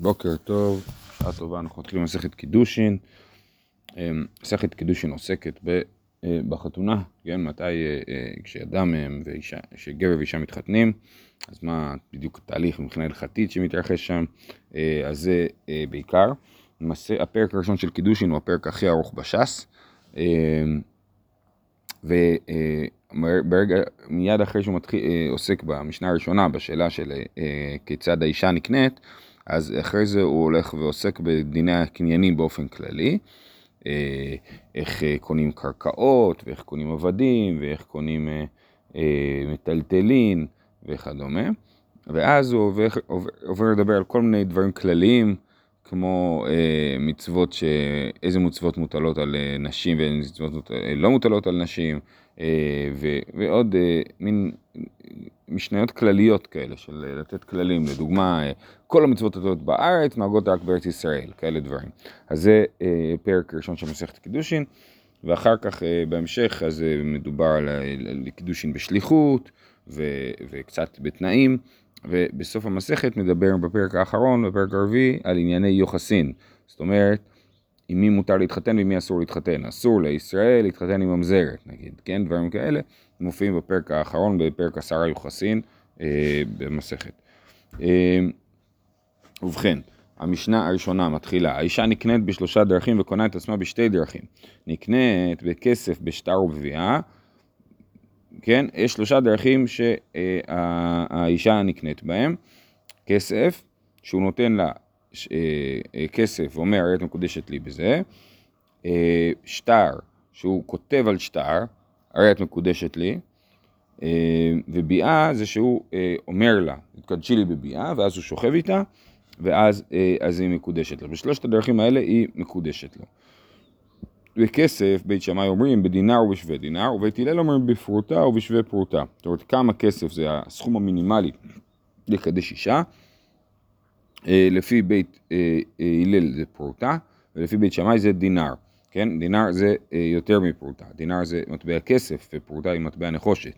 בוקר טוב, שעה טובה, אנחנו מתחילים מסכת קידושין. אמ, מסכת קידושין עוסקת אה, בחתונה, כן, מתי, אה, אה, כשאדם ואישה, כשגבר ואישה מתחתנים, אז מה בדיוק התהליך מבחינה הלכתית שמתרחש שם, אז זה בעיקר. למעשה הפרק הראשון של קידושין הוא הפרק הכי ארוך בש"ס. וברגע, מיד אחרי שהוא מתחיל, עוסק במשנה הראשונה, בשאלה של כיצד האישה נקנית, אז אחרי זה הוא הולך ועוסק בדיני הקניינים באופן כללי, אה, איך אה, קונים קרקעות, ואיך קונים עבדים, ואיך קונים אה, מטלטלין וכדומה. ואז הוא עובר, עובר, עובר לדבר על כל מיני דברים כלליים, כמו אה, מצוות, ש... איזה מצוות מוטלות על נשים ואיזה מצוות לא מוטלות על נשים, אה, ו... ועוד אה, מין משניות כלליות כאלה, של אה, לתת כללים, לדוגמה, אה, כל המצוות הטובות בארץ נוהגות רק בארץ ישראל, כאלה דברים. אז זה אה, פרק ראשון של מסכת קידושין, ואחר כך בהמשך אז מדובר על, על קידושין בשליחות, ו, וקצת בתנאים, ובסוף המסכת מדבר בפרק האחרון, בפרק הרביעי, על ענייני יוחסין. זאת אומרת, עם מי מותר להתחתן ועם מי אסור להתחתן. אסור לישראל להתחתן עם ממזרת, נגיד, כן? דברים כאלה מופיעים בפרק האחרון, בפרק עשרה יוחסין אה, במסכת. אה, ובכן, המשנה הראשונה מתחילה, האישה נקנית בשלושה דרכים וקונה את עצמה בשתי דרכים. נקנית בכסף, בשטר ובביאה, כן? יש שלושה דרכים שהאישה נקנית בהם. כסף, שהוא נותן לה אה, אה, כסף ואומר, הרי מקודשת לי בזה. אה, שטר, שהוא כותב על שטר, הרי את מקודשת לי. וביאה זה שהוא אומר לה, תקדשי לי בביאה, ואז הוא שוכב איתה, ואז אז היא מקודשת לו. בשלושת הדרכים האלה היא מקודשת לו. בכסף, בית שמאי אומרים בדינר ובשווה דינר, ובית הלל אומרים בפרוטה ובשווה פרוטה. זאת אומרת, כמה כסף זה הסכום המינימלי לקדש אישה, אה, לפי בית אה, אה, הלל זה פרוטה, ולפי בית שמאי זה דינר, כן? דינר זה יותר מפרוטה, דינר זה מטבע כסף, ופרוטה היא מטבע נחושת.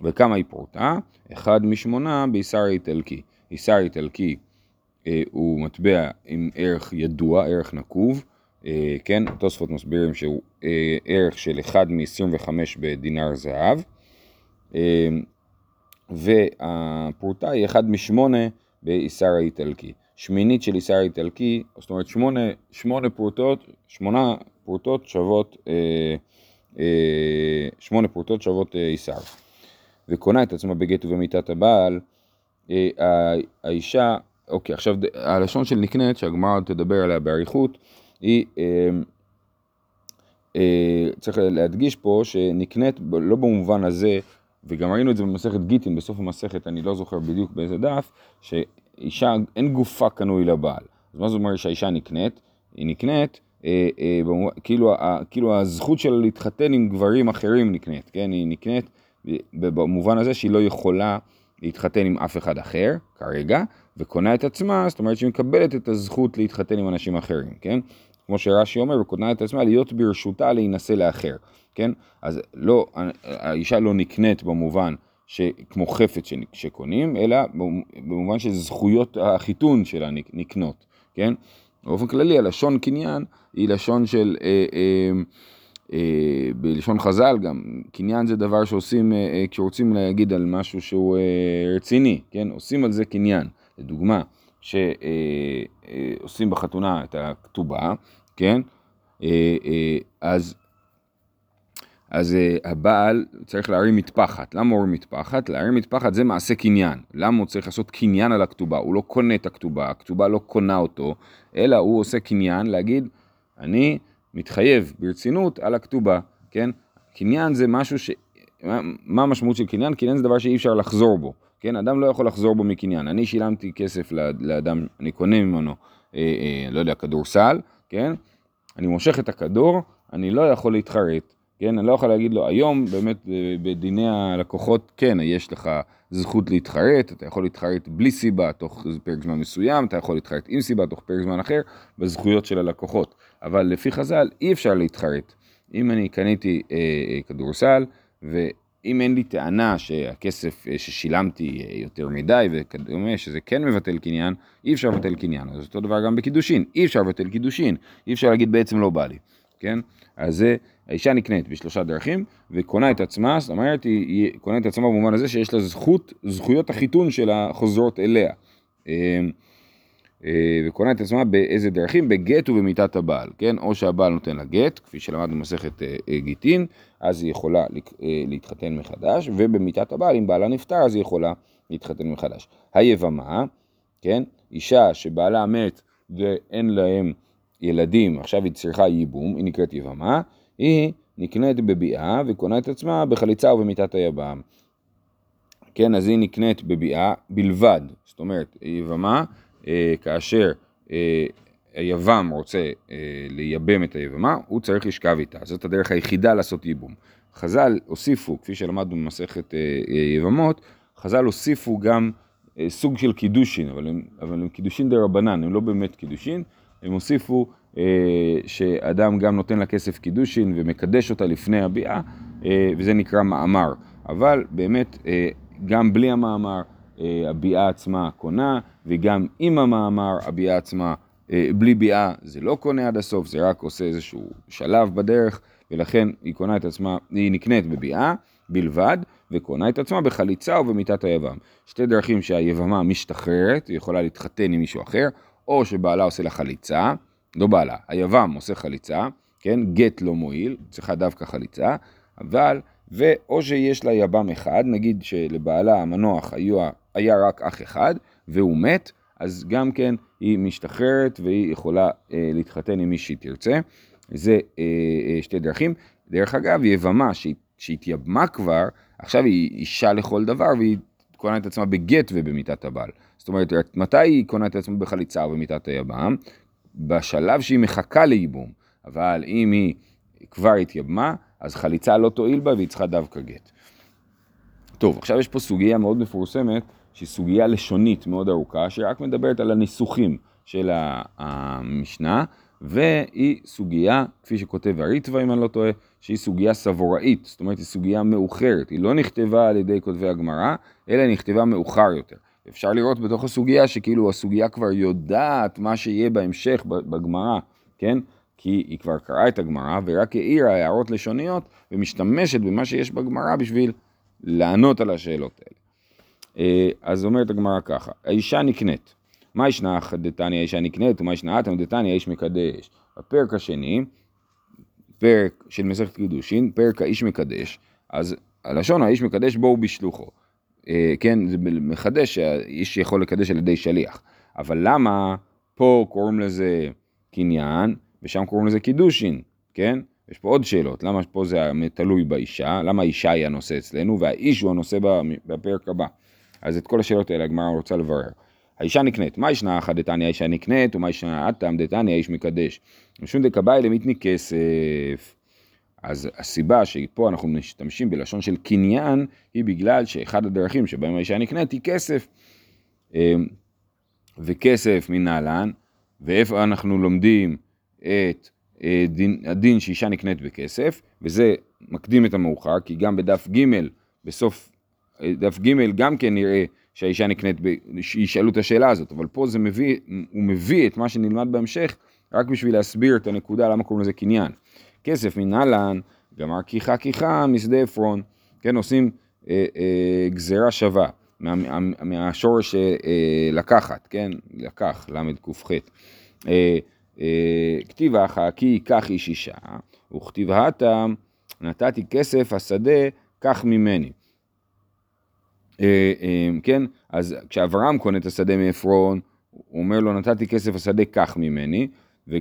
וכמה היא פרוטה? אחד משמונה באיסר איטלקי. איסר איטלקי הוא מטבע עם ערך ידוע, ערך נקוב, כן? תוספות מסבירים שהוא ערך של אחד מ-25 בדינר זהב, והפרוטה היא אחד משמונה באיסר האיטלקי. שמינית של איסר האיטלקי, זאת אומרת שמונה, שמונה פרוטות, שמונה פרוטות שוות, אה, אה, שמונה פרוטות שוות אה, איסר. וקונה את עצמה בגט ובמיתת הבעל, אה, האישה, אוקיי, עכשיו הלשון של נקנית, שהגמרא תדבר עליה באריכות, היא, אה, אה, צריך להדגיש פה שנקנית לא במובן הזה וגם ראינו את זה במסכת גיטין, בסוף המסכת, אני לא זוכר בדיוק באיזה דף, שאישה, אין גופה קנוי לבעל. אז מה זאת אומרת שהאישה נקנית? היא נקנית, אה, אה, במובן, כאילו, ה, כאילו הזכות שלה להתחתן עם גברים אחרים נקנית, כן? היא נקנית במובן הזה שהיא לא יכולה להתחתן עם אף אחד אחר, כרגע, וקונה את עצמה, זאת אומרת שהיא מקבלת את הזכות להתחתן עם אנשים אחרים, כן? כמו שרש"י אומר, וקונה את עצמה להיות ברשותה להינשא לאחר. כן? אז לא, האישה לא נקנית במובן שכמו חפץ שקונים, אלא במובן שזכויות החיתון שלה נקנות, כן? באופן כללי הלשון קניין היא לשון של, אה, אה, אה, בלשון חז"ל גם, קניין זה דבר שעושים אה, אה, כשרוצים להגיד על משהו שהוא אה, רציני, כן? עושים על זה קניין. לדוגמה, שעושים אה, אה, בחתונה את הכתובה, כן? אה, אה, אז אז uh, הבעל צריך להרים מטפחת. למה הוא מטפחת? להרים מטפחת זה מעשה קניין. למה הוא צריך לעשות קניין על הכתובה? הוא לא קונה את הכתובה, הכתובה לא קונה אותו, אלא הוא עושה קניין להגיד, אני מתחייב ברצינות על הכתובה, כן? קניין זה משהו ש... מה המשמעות של קניין? קניין זה דבר שאי אפשר לחזור בו, כן? אדם לא יכול לחזור בו מקניין. אני שילמתי כסף לאדם, אני קונה ממנו, אה, אה, לא יודע, כדורסל, כן? אני מושך את הכדור, אני לא יכול להתחרט. כן, אני לא יכול להגיד לו, היום באמת אה, בדיני הלקוחות, כן, יש לך זכות להתחרט, אתה יכול להתחרט בלי סיבה תוך פרק זמן מסוים, אתה יכול להתחרט עם סיבה תוך פרק זמן אחר, בזכויות של הלקוחות. אבל לפי חז"ל אי אפשר להתחרט. אם אני קניתי אה, אה, כדורסל, ו... אם אין לי טענה שהכסף ששילמתי יותר מדי וכדומה, שזה כן מבטל קניין, אי אפשר לבטל קניין. אז אותו דבר גם בקידושין, אי אפשר לבטל קידושין, אי אפשר להגיד בעצם לא בא לי, כן? אז זה, האישה נקנית בשלושה דרכים וקונה את עצמה, זאת אומרת היא קונה את עצמה במובן הזה שיש לה זכות, זכויות החיתון שלה חוזרות אליה. אמ, אה, וקונה את עצמה באיזה דרכים? בגט ובמיתת הבעל, כן? או שהבעל נותן לה גט, כפי שלמדנו במסכת אה, אה, גיטין, אז היא יכולה להתחתן מחדש, ובמיתת הבעל, אם בעלה נפטר, אז היא יכולה להתחתן מחדש. היבמה, כן? אישה שבעלה מת ואין להם ילדים, עכשיו היא צריכה ייבום, היא נקראת יבמה, היא נקנית בביאה וקונה את עצמה בחליצה ובמיתת היבם. כן, אז היא נקנית בביאה בלבד, זאת אומרת, יבמה אה, כאשר אה, היבם רוצה אה, לייבם את היבמה, הוא צריך לשכב איתה. זאת הדרך היחידה לעשות ייבום. חז"ל הוסיפו, כפי שלמדנו במסכת יבמות, חז"ל הוסיפו גם סוג של קידושין, אבל הם, אבל הם קידושין דרבנן, הם לא באמת קידושין, הם הוסיפו אה, שאדם גם נותן לה כסף קידושין ומקדש אותה לפני הביאה, אה, וזה נקרא מאמר. אבל באמת, אה, גם בלי המאמר, אה, הביאה עצמה קונה, וגם עם המאמר הביאה עצמה, אה, בלי ביאה זה לא קונה עד הסוף, זה רק עושה איזשהו שלב בדרך, ולכן היא קונה את עצמה, היא נקנית בביאה בלבד, וקונה את עצמה בחליצה ובמיתת היבם. שתי דרכים שהיבמה משתחררת, היא יכולה להתחתן עם מישהו אחר, או שבעלה עושה לה חליצה, לא בעלה, היבם עושה חליצה, כן, גט לא מועיל, צריכה דווקא חליצה, אבל, ואו שיש לה יבם אחד, נגיד שלבעלה המנוח היה, היה רק אח אחד, והוא מת, אז גם כן היא משתחררת והיא יכולה אה, להתחתן עם מי שהיא תרצה. זה אה, אה, שתי דרכים. דרך אגב, יבמה שהתייבמה כבר, עכשיו היא אישה לכל דבר והיא קונה את עצמה בגט ובמיתת הבעל. זאת אומרת, מתי היא קונה את עצמה בחליצה או במיתת היבם? בשלב שהיא מחכה לייבום. אבל אם היא כבר התייבמה, אז חליצה לא תועיל בה והיא צריכה דווקא גט. טוב, עכשיו יש פה סוגיה מאוד מפורסמת שהיא סוגיה לשונית מאוד ארוכה, שרק מדברת על הניסוחים של המשנה, והיא סוגיה, כפי שכותב הריטווה אם אני לא טועה, שהיא סוגיה סבוראית, זאת אומרת היא סוגיה מאוחרת, היא לא נכתבה על ידי כותבי הגמרא, אלא נכתבה מאוחר יותר. אפשר לראות בתוך הסוגיה שכאילו הסוגיה כבר יודעת מה שיהיה בהמשך בגמרא, כן? כי היא כבר קראה את הגמרא ורק העירה הערות לשוניות ומשתמשת במה שיש בגמרא בשביל לענות על השאלות האלה. אה, אז אומרת הגמרא ככה, האישה נקנית. מה ישנה דתניא האישה נקנית ומה ישנה אתם דתניא האיש מקדש. בפרק השני, פרק של מסכת קידושין, פרק האיש מקדש, אז הלשון האיש מקדש בואו בשלוחו. אה, כן, זה מחדש שהאיש יכול לקדש על ידי שליח. אבל למה פה קוראים לזה קניין ושם קוראים לזה קידושין, כן? יש פה עוד שאלות, למה פה זה תלוי באישה, למה האישה היא הנושא אצלנו והאיש הוא הנושא בפרק הבא. אז את כל השאלות האלה הגמרא רוצה לברר. האישה נקנית, מה ישנה אחת דתניא האישה נקנית, ומה ישנה אטם דתניא האיש מקדש. משום דקבאי למיתני כסף. אז הסיבה שפה אנחנו משתמשים בלשון של קניין, היא בגלל שאחד הדרכים שבהם האישה נקנית היא כסף. אמ, וכסף מנהלן, ואיפה אנחנו לומדים את אה, דין, הדין שאישה נקנית בכסף, וזה מקדים את המאוחר, כי גם בדף ג' בסוף דף ג' גם כן נראה שהאישה נקנית, שישאלו את השאלה הזאת, אבל פה זה מביא, הוא מביא את מה שנלמד בהמשך רק בשביל להסביר את הנקודה למה קוראים לזה קניין. כסף מנהלן, גמר כיחה כיחה משדה עפרון, כן, עושים אה, אה, גזירה שווה מה, מה, מהשורש אה, לקחת, כן, לקח, ל"ק"ח. אה, אה, כתיב אחא כי ייקח איש אישה, וכתיב הטם נתתי כסף השדה, קח ממני. אה, אה, כן, אז כשאברהם קונה את השדה מעפרון, הוא אומר לו נתתי כסף השדה קח ממני, אה,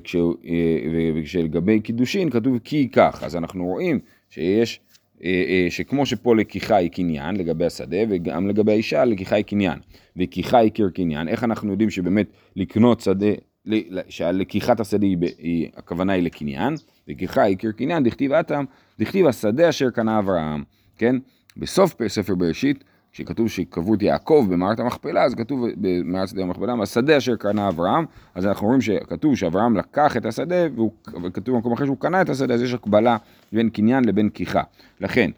וכשלגבי קידושין כתוב כי ייקח, אז אנחנו רואים שיש, שכמו שפה לקיחה היא קניין לגבי השדה, וגם לגבי האישה לקיחה היא קניין, וקיחה היא קיר קניין, איך אנחנו יודעים שבאמת לקנות שדה, שהלקיחת השדה היא, היא, הכוונה היא לקניין, וקיחה היא קיר קניין, דכתיב אטם, דכתיב השדה אשר קנה אברהם, כן? בסוף ספר בראשית שקברו את יעקב במערכת המכפלה, אז כתוב במערכת המכפלה, השדה אשר קנה אברהם, אז אנחנו רואים שכתוב שאברהם לקח את השדה, וכתוב במקום אחר שהוא קנה את השדה, אז יש הקבלה בין קניין לבין כיחה. לכן,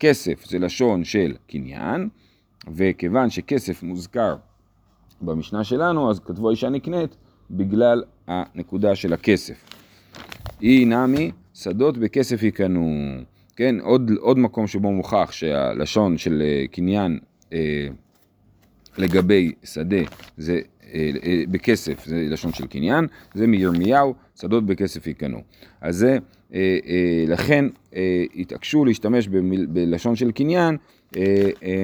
כסף זה לשון של קניין, וכיוון שכסף מוזכר במשנה שלנו, אז כתבו האישה נקנית בגלל הנקודה של הכסף. אי נמי, שדות בכסף יקנו. כן, עוד, עוד מקום שבו מוכח שהלשון של אה, קניין אה, לגבי שדה זה אה, אה, בכסף, זה לשון של קניין, זה מירמיהו, שדות בכסף יקנו. אז זה, אה, אה, לכן אה, התעקשו להשתמש במיל, בלשון של קניין אה, אה,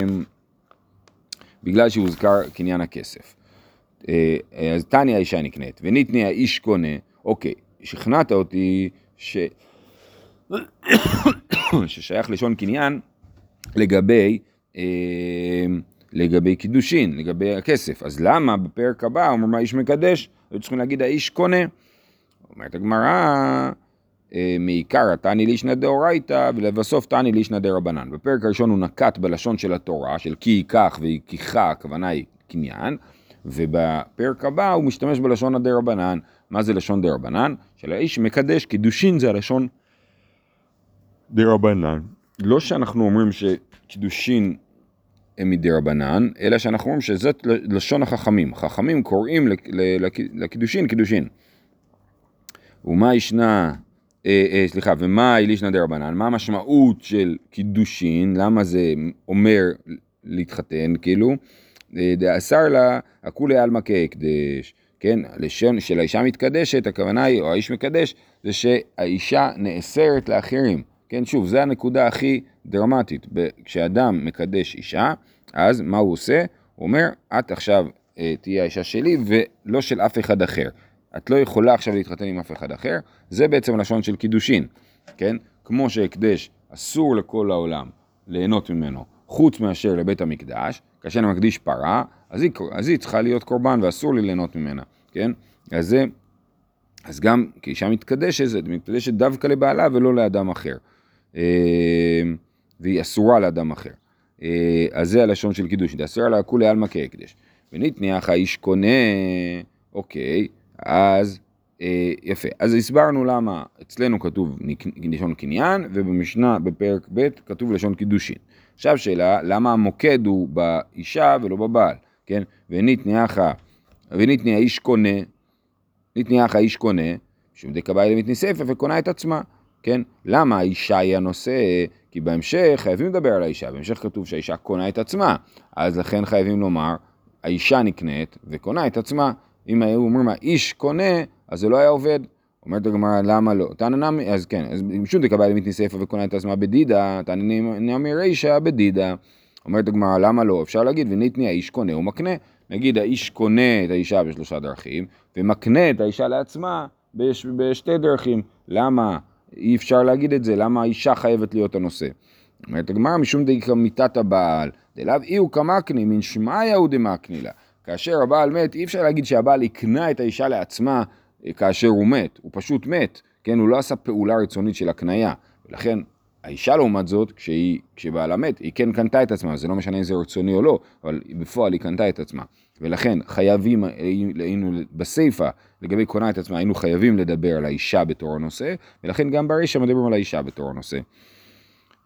בגלל שהוזכר קניין הכסף. אה, אז תניא האישה נקנית, וניתני האיש קונה, אוקיי, שכנעת אותי ש... ששייך לשון קניין לגבי, אה, לגבי קידושין, לגבי הכסף. אז למה בפרק הבא אומר מה איש מקדש? היו צריכים להגיד האיש קונה. אומרת הגמרא, אה, מעיקר תני לישנא דאורייתא ולבסוף תני לישנא דרבנן. בפרק הראשון הוא נקט בלשון של התורה, של כי ייקח ויקיחה, הכוונה היא קניין, ובפרק הבא הוא משתמש בלשון הדרבנן. מה זה לשון דרבנן? של האיש מקדש, קידושין זה הלשון דרבנן. לא שאנחנו אומרים שקידושין הם מדרבנן, אלא שאנחנו אומרים שזאת לשון החכמים. חכמים קוראים לקידושין קידושין. ומה ישנה, אה, אה, סליחה, ומה אלישנא דרבנן? מה המשמעות של קידושין? למה זה אומר להתחתן, כאילו? אה, דאסר לה, הכולי עלמא כהקדש. כן, לשון של האישה מתקדשת, הכוונה היא, או האיש מקדש, זה שהאישה נאסרת לאחרים. כן, שוב, זו הנקודה הכי דרמטית. כשאדם מקדש אישה, אז מה הוא עושה? הוא אומר, את עכשיו אה, תהיה האישה שלי ולא של אף אחד אחר. את לא יכולה עכשיו להתחתן עם אף אחד אחר, זה בעצם לשון של קידושין, כן? כמו שהקדש אסור לכל העולם ליהנות ממנו, חוץ מאשר לבית המקדש, כאשר אני מקדיש פרה, אז היא, אז היא צריכה להיות קורבן ואסור לי ליהנות ממנה, כן? אז זה, אז גם כאישה מתקדשת, מתקדשת דווקא לבעלה ולא לאדם אחר. אה, והיא אסורה לאדם אחר. אה, אז זה הלשון של קידוש, דאסרה לה כולי עלמא כהקדש. וניתניח האיש קונה, אוקיי, אז אה, יפה. אז הסברנו למה אצלנו כתוב לשון קניין, ובמשנה בפרק ב' כתוב לשון קידושין. עכשיו שאלה, למה המוקד הוא באישה ולא בבעל, כן? וניתניח האיש קונה, ניתניח האיש קונה, משום דקבאי למתני ספר וקונה את עצמה. כן? למה האישה היא הנושא? כי בהמשך חייבים לדבר על האישה, בהמשך כתוב שהאישה קונה את עצמה, אז לכן חייבים לומר, האישה נקנית וקונה את עצמה. אם היו אומרים האיש קונה, אז זה לא היה עובד. אומרת הגמרא, למה לא? תנא נמי, אז כן, אז משום דקבל למית ניספה וקונה את עצמה בדידה, תנא נמי רישא בדידה. אומרת הגמרא, למה לא? אפשר להגיד, וניתני האיש קונה ומקנה. נגיד האיש קונה את האישה בשלושה דרכים, ומקנה את האישה לעצמה בש, בשתי דרכים. למה? אי אפשר להגיד את זה, למה האישה חייבת להיות הנושא? אומרת הגמרא, משום דאיקרא מיתת הבעל, דלאו אי הוא כמקני, מן שמעיה הוא דמקני לה. כאשר הבעל מת, אי אפשר להגיד שהבעל הקנה את האישה לעצמה אה, כאשר הוא מת, הוא פשוט מת, כן, הוא לא עשה פעולה רצונית של הקנייה, ולכן האישה לעומת זאת, כשהיא, כשבעלה מת, היא כן קנתה את עצמה, זה לא משנה אם זה רצוני או לא, אבל בפועל היא קנתה את עצמה. ולכן חייבים, היינו בסיפא, לגבי קונה את עצמה, היינו חייבים לדבר על האישה בתור הנושא, ולכן גם ברישא מדברים על האישה בתור הנושא.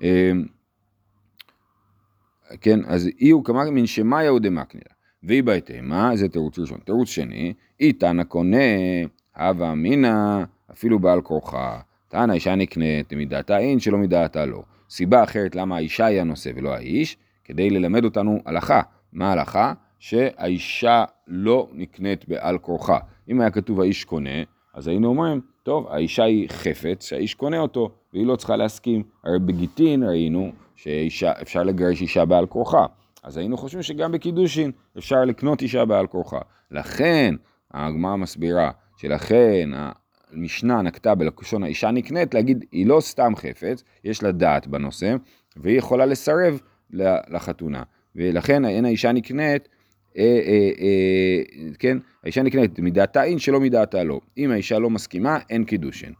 אמ, כן, אז אי הוא כמה מן שמאיה הוא דמקנילה. והיא בהתאמה, זה תירוץ ראשון. תירוץ שני, אי תנא קונה, הווה אמינא, אפילו בעל כורחה. תנא אישה נקנית, מדעתה אין שלא מדעתה לא. סיבה אחרת למה האישה היא הנושא ולא האיש, כדי ללמד אותנו הלכה. מה ההלכה? שהאישה לא נקנית בעל כורחה. אם היה כתוב האיש קונה, אז היינו אומרים, טוב, האישה היא חפץ שהאיש קונה אותו, והיא לא צריכה להסכים. הרי בגיטין ראינו שאפשר לגרש אישה בעל כורחה. אז היינו חושבים שגם בקידושין אפשר לקנות אישה בעל כורחה. לכן, הגמרא מסבירה שלכן המשנה נקטה בלקושון האישה נקנית להגיד, היא לא סתם חפץ, יש לה דעת בנושא, והיא יכולה לסרב לחתונה. ולכן אין האישה נקנית כן, האישה נקנית מדעתה אין שלא מדעתה לא. אם האישה לא מסכימה, אין קידושין.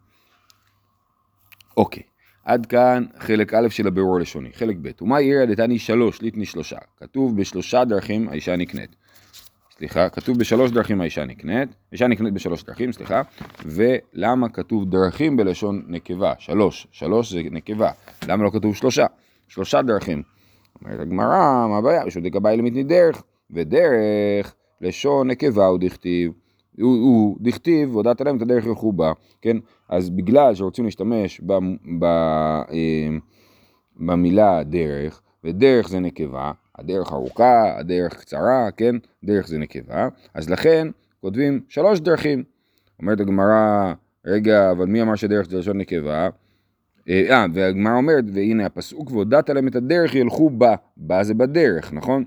אוקיי, עד כאן חלק א' של הבירור הלשוני. חלק ב', ומה יראה דתני שלוש, ליטני שלושה. כתוב בשלושה דרכים האישה נקנית. סליחה, כתוב בשלוש דרכים האישה נקנית, האישה נקנית בשלוש דרכים, סליחה, ולמה כתוב דרכים בלשון נקבה? שלוש, שלוש זה נקבה, למה לא כתוב שלושה? שלושה דרכים. אומרת הגמרא, מה הבעיה? בשביל דקבאי למיתני דרך, ודרך לשון נקבה הוא דכתיב. הוא, הוא דכתיב, והודעת להם את הדרך ילכו בה, כן? אז בגלל שרוצים להשתמש ב, ב, אה, במילה דרך, ודרך זה נקבה, הדרך ארוכה, הדרך קצרה, כן? דרך זה נקבה, אז לכן כותבים שלוש דרכים. אומרת הגמרא, רגע, אבל מי אמר שדרך זה לשון נקבה? אה, אה והגמרא אומרת, והנה הפסוק, והודעת להם את הדרך ילכו בה, בה זה בדרך, נכון?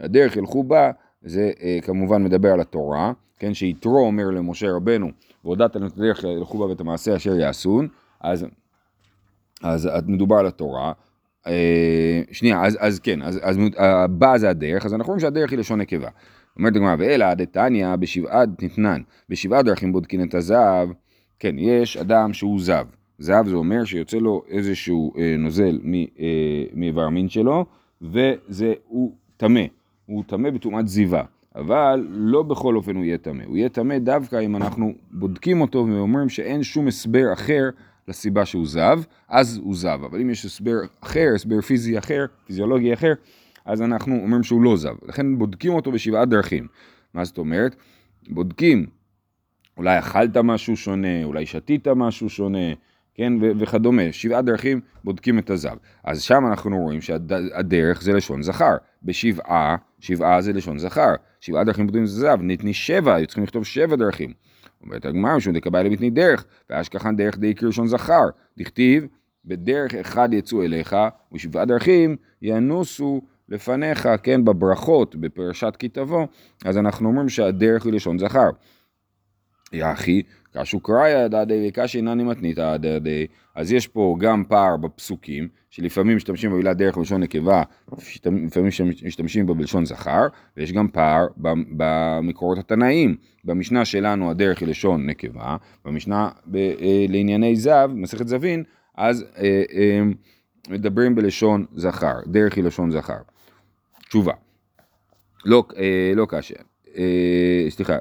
הדרך ילכו בה, זה אה, כמובן מדבר על התורה, כן, שיתרו אומר למשה רבנו, והודעת להם את הדרך ילכו בה ואת המעשה אשר יעשון, אז, אז מדובר על התורה. אה, שנייה, אז, אז כן, אז, אז הבא זה הדרך, אז אנחנו רואים שהדרך היא לשון נקבה. אומרת הגמרא, ואלא דתניא בשבעה ניתנן, בשבעה דרכים בודקין את הזהב, כן, יש אדם שהוא זב. זהב זה אומר שיוצא לו איזשהו אה, נוזל אה, מאיבר המין שלו, וזה, הוא טמא, הוא טמא בטומאת זיווה. אבל לא בכל אופן הוא יהיה טמא. הוא יהיה טמא דווקא אם אנחנו בודקים אותו ואומרים שאין שום הסבר אחר לסיבה שהוא זב, אז הוא זב. אבל אם יש הסבר אחר, הסבר פיזי אחר, פיזיולוגי אחר, אז אנחנו אומרים שהוא לא זב. לכן בודקים אותו בשבעה דרכים. מה זאת אומרת? בודקים, אולי אכלת משהו שונה, אולי שתית משהו שונה, כן, ו- וכדומה. שבעה דרכים בודקים את הזב. אז שם אנחנו רואים שהדרך זה לשון זכר. בשבעה, שבעה זה לשון זכר. שבעה דרכים בודקים את הזב, ניתני שבע, היו צריכים לכתוב שבע דרכים. אומרת הגמרא, משום דקבאי לביתני דרך, ואשכחן דרך די קרשון זכר. דכתיב, בדרך אחד יצאו אליך, ושבעה דרכים ינוסו לפניך, כן, בברכות, בפרשת כי תבוא, אז אנחנו אומרים שהדרך היא לשון זכר. יחי, קשו קראיה דדי וקשי אינני מתניתא דדי, אז יש פה גם פער בפסוקים, שלפעמים משתמשים במילה דרך בלשון נקבה, לפעמים משתמשים בה בלשון זכר, ויש גם פער במקורות התנאיים. במשנה שלנו הדרך היא לשון נקבה, במשנה ב, אה, לענייני זב, מסכת זבין, אז אה, אה, מדברים בלשון זכר, דרך היא לשון זכר. תשובה, לא, אה, לא קשה, סליחה,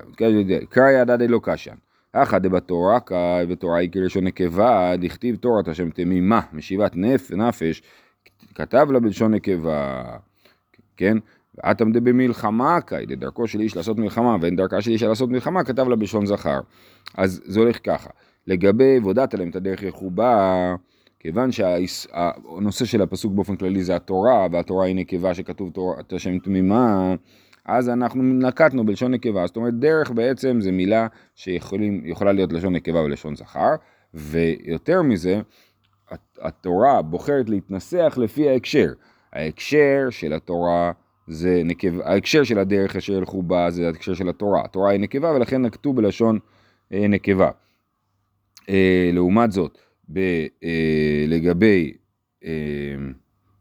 קראי הדדי לא קשה. אחא דבתורה קאי ותורה היא כלשון נקבה, דכתיב תורת השם תמימה, משיבת נפ, נפש, כתב לה בלשון נקבה, כן? ואתם דבמלחמה קאי, דרכו של איש לעשות מלחמה, ואין דרכה של איש לעשות מלחמה, כתב לה בלשון זכר. אז זה הולך ככה. לגבי והודעת להם את הדרך יחובה, כיוון שהנושא של הפסוק באופן כללי זה התורה, והתורה היא נקבה שכתוב תורת השם תמימה, אז אנחנו נקטנו בלשון נקבה, זאת אומרת דרך בעצם זה מילה שיכולה להיות לשון נקבה ולשון זכר, ויותר מזה, התורה בוחרת להתנסח לפי ההקשר. ההקשר של התורה זה נקבה, ההקשר של הדרך אשר ילכו בה זה ההקשר של התורה. התורה היא נקבה ולכן נקטו בלשון אה, נקבה. אה, לעומת זאת, ב, אה, לגבי אה,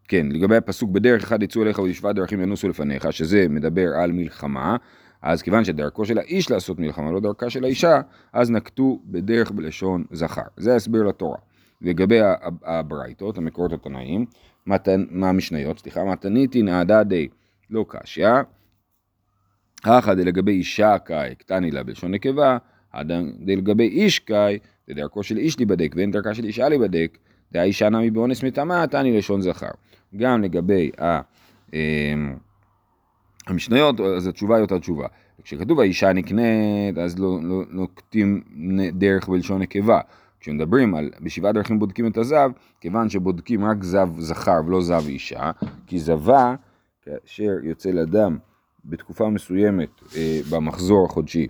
כן, לגבי הפסוק בדרך אחד יצאו אליך ובשבעה דרכים ינוסו לפניך, שזה מדבר על מלחמה, אז כיוון שדרכו של האיש לעשות מלחמה, לא דרכה של האישה, אז נקטו בדרך בלשון זכר. זה ההסבר לתורה. לגבי הברייתות, המקורות התנאים, מה המשניות, סליחה, מתניתי נעדה די לא קשיא, הכא דלגבי אישה קאי, קטני לה בלשון נקבה, דלגבי איש קאי, דרכו של איש להיבדק, ואין דרכה של אישה להיבדק, דהאישה נמי באונס מטמאה, תני לשון זכר. גם לגבי ה... אמ, המשניות, אז התשובה היא אותה תשובה. כשכתוב האישה נקנית, אז לא, לא, נוקטים דרך בלשון נקבה. כשמדברים על בשבעה דרכים בודקים את הזב, כיוון שבודקים רק זב זכר ולא זב אישה, כי זבה, כאשר יוצא לדם בתקופה מסוימת אה, במחזור החודשי,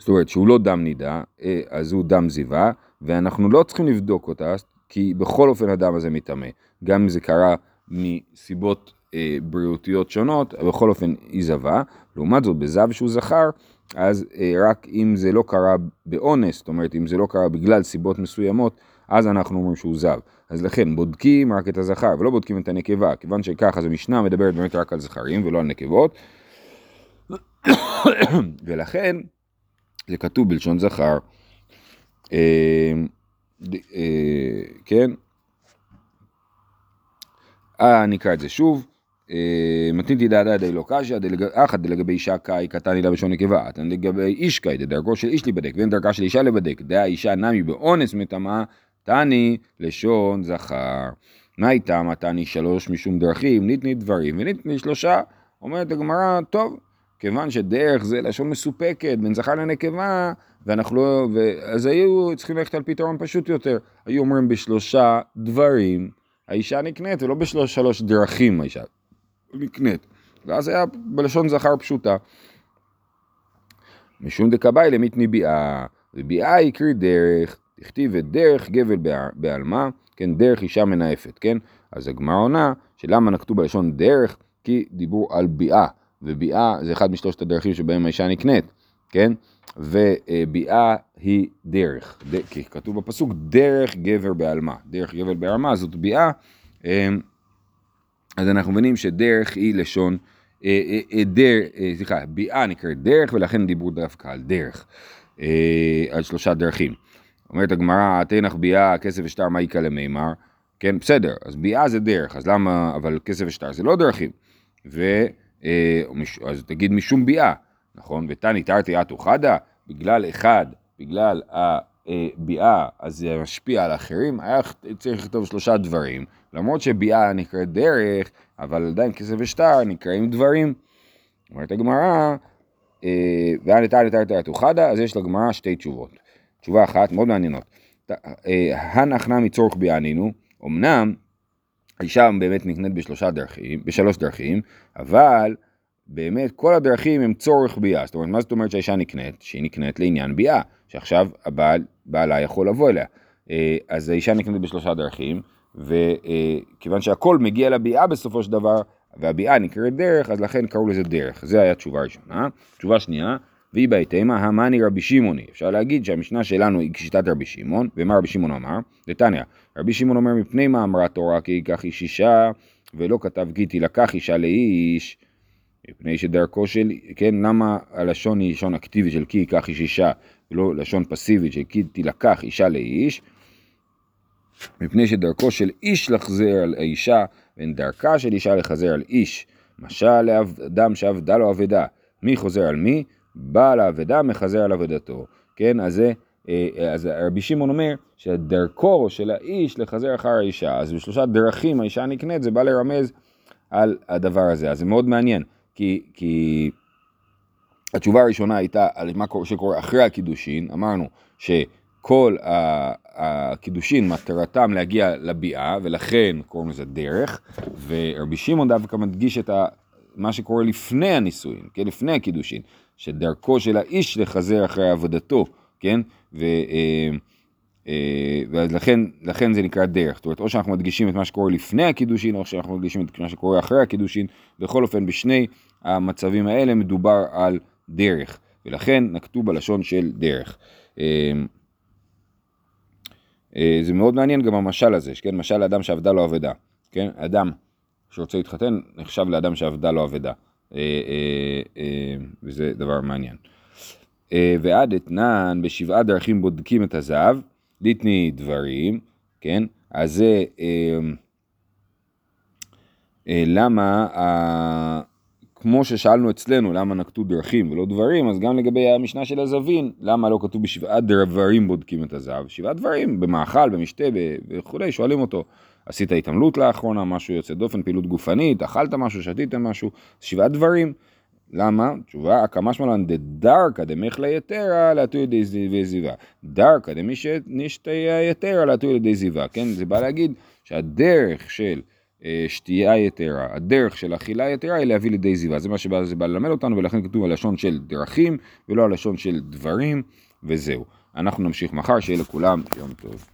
זאת אומרת שהוא לא דם נידה, אה, אז הוא דם זיווה, ואנחנו לא צריכים לבדוק אותה, כי בכל אופן הדם הזה מטמא. גם אם זה קרה מסיבות אה, בריאותיות שונות, בכל אופן היא זבה. לעומת זאת, בזב שהוא זכר, אז אה, רק אם זה לא קרה באונס, זאת אומרת, אם זה לא קרה בגלל סיבות מסוימות, אז אנחנו אומרים שהוא זב. אז לכן, בודקים רק את הזכר ולא בודקים את הנקבה, כיוון שככה, אז המשנה מדברת באמת רק על זכרים ולא על נקבות. ולכן, זה כתוב בלשון זכר. אה, אה, כן? אה, נקרא את זה שוב. אה, מתניתי דעדה די לא קשיא, אחת דלגבי אישה קאי קטני לה בשון נקבה, אתן לגבי איש קאי, דרכו של איש להיבדק, ואין דרכה של אישה להיבדק, דעה אישה נמי באונס מטמאה, תני לשון זכר. מה איתה מתני שלוש משום דרכים, ניתני דברים וניתני שלושה. אומרת הגמרא, טוב, כיוון שדרך זה לשון מסופקת בין זכר לנקבה, ואנחנו לא, אז היו צריכים ללכת על פתרון פשוט יותר. היו אומרים בשלושה דברים האישה נקנית, ולא בשלוש דרכים האישה נקנית. ואז היה בלשון זכר פשוטה. משום דקבאי למיתני ביאה, וביאה יקרי דרך, תכתיב את דרך גבל בעלמא, כן, דרך אישה מנאפת, כן? אז הגמרא עונה שלמה נקטו בלשון דרך, כי דיברו על ביאה, וביאה זה אחד משלושת הדרכים שבהם האישה נקנית, כן? וביאה היא דרך, כי כתוב בפסוק דרך גבר בעלמא, דרך גבר בעלמא זאת ביאה, אמ, אז אנחנו מבינים שדרך היא לשון, אה, אה, אה, דרך, סליחה, ביאה נקראת דרך ולכן דיברו דווקא על דרך, על שלושה דרכים. אומרת הגמרא, תנח ביאה, כסף ושטר, מה יקרא למימר? כן, בסדר, אז ביאה זה דרך, אז למה, אבל כסף ושטר זה לא דרכים. ו... אז תגיד משום ביאה, נכון? ותני תרתי אתו חדה, בגלל אחד, בגלל הביאה, אז זה משפיע על אחרים, היה צריך לכתוב שלושה דברים, למרות שביאה נקראת דרך, אבל עדיין כסף ושטר נקראים דברים. אומרת הגמרא, אה, ואני תרתי תרתי אתו חדה, אז יש לגמרא שתי תשובות. תשובה אחת, מאוד מעניינות. הנחנה מצורך ביענינו, אמנם האישה באמת נקנית בשלושה דרכים, בשלוש דרכים, אבל באמת כל הדרכים הם צורך ביאה. זאת אומרת, מה זאת אומרת שהאישה נקנית? שהיא נקנית לעניין ביאה, שעכשיו הבעל, בעלה יכול לבוא אליה. אה, אז האישה נקנית בשלושה דרכים, וכיוון שהכל מגיע לביאה בסופו של דבר, והביאה נקראת דרך, אז לכן קראו לזה דרך. זה היה תשובה ראשונה. תשובה שנייה, והיא בהתאמה, המאני רבי שמעוני. אפשר להגיד שהמשנה שלנו היא כשיטת רבי שמעון, ומה רבי שמעון אמר? נתניה, רבי שמעון אומר מפני מה אמרה תורה כי ייקח איש אישה, ולא כתב כי תילקח אישה לאיש, מפני שדרכו של, כן, למה הלשון היא לשון אקטיבית של כי ייקח איש אישה, ולא לשון פסיבית של כי תילקח אישה לאיש? מפני שדרכו של איש לחזר על האישה, ואין דרכה של אישה לחזר על איש. משל לאדם שעבדה לו אבדה. מי חוזר על מי? בעל האבדה מחזר על אבדתו. כן, אז זה, אה, אז רבי שמעון אומר שדרכו של האיש לחזר אחר האישה. אז בשלושה דרכים האישה נקנית, זה בא לרמז על הדבר הזה. אז זה מאוד מעניין, כי, כי התשובה הראשונה הייתה על מה שקורה אחרי הקידושין, אמרנו שכל הקידושין מטרתם להגיע לביאה, ולכן קוראים לזה דרך, ורבי שמעון דווקא מדגיש את. מה שקורה לפני הנישואין, כן, לפני הקידושין, שדרכו של האיש לחזר אחרי עבודתו, כן, ו, אה, אה, ולכן לכן זה נקרא דרך, זאת אומרת, או שאנחנו מדגישים את מה שקורה לפני הקידושין, או שאנחנו מדגישים את מה שקורה אחרי הקידושין, בכל אופן, בשני המצבים האלה מדובר על דרך, ולכן נקטו בלשון של דרך. אה, זה מאוד מעניין גם המשל הזה, כן, משל לאדם שעבדה לו אבדה, כן, אדם שרוצה להתחתן נחשב לאדם שעבדה לו אבדה. אה, אה, אה, וזה דבר מעניין. ועד אתנן בשבעה דרכים בודקים את הזהב, ליטני דברים, כן? אז זה למה, כמו ששאלנו אצלנו למה נקטו דרכים ולא דברים, אז גם לגבי המשנה של הזווין, למה לא כתוב בשבעה דברים בודקים את הזהב? שבעה דברים, במאכל, במשתה וכולי, שואלים אותו. עשית התעמלות לאחרונה, משהו יוצא דופן, פעילות גופנית, אכלת משהו, שתית משהו, שבעה דברים. למה? תשובה, הקמש מלן דדרקא דמכלה יתרה להטוי ידי זיווה. דרקא דמישתיה יתרה להטוי ידי זיווה. כן, זה בא להגיד שהדרך של שתייה יתרה, הדרך של אכילה יתרה היא להביא לידי זיווה. זה מה שבא זה בא ללמד אותנו, ולכן כתוב הלשון של דרכים, ולא הלשון של דברים, וזהו. אנחנו נמשיך מחר, שיהיה לכולם יום טוב.